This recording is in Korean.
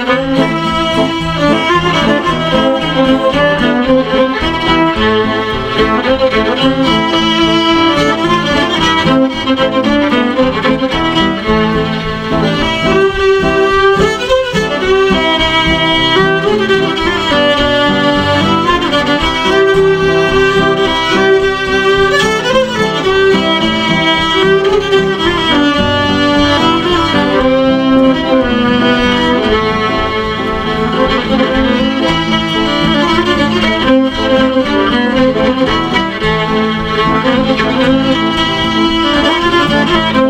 Música Thank you.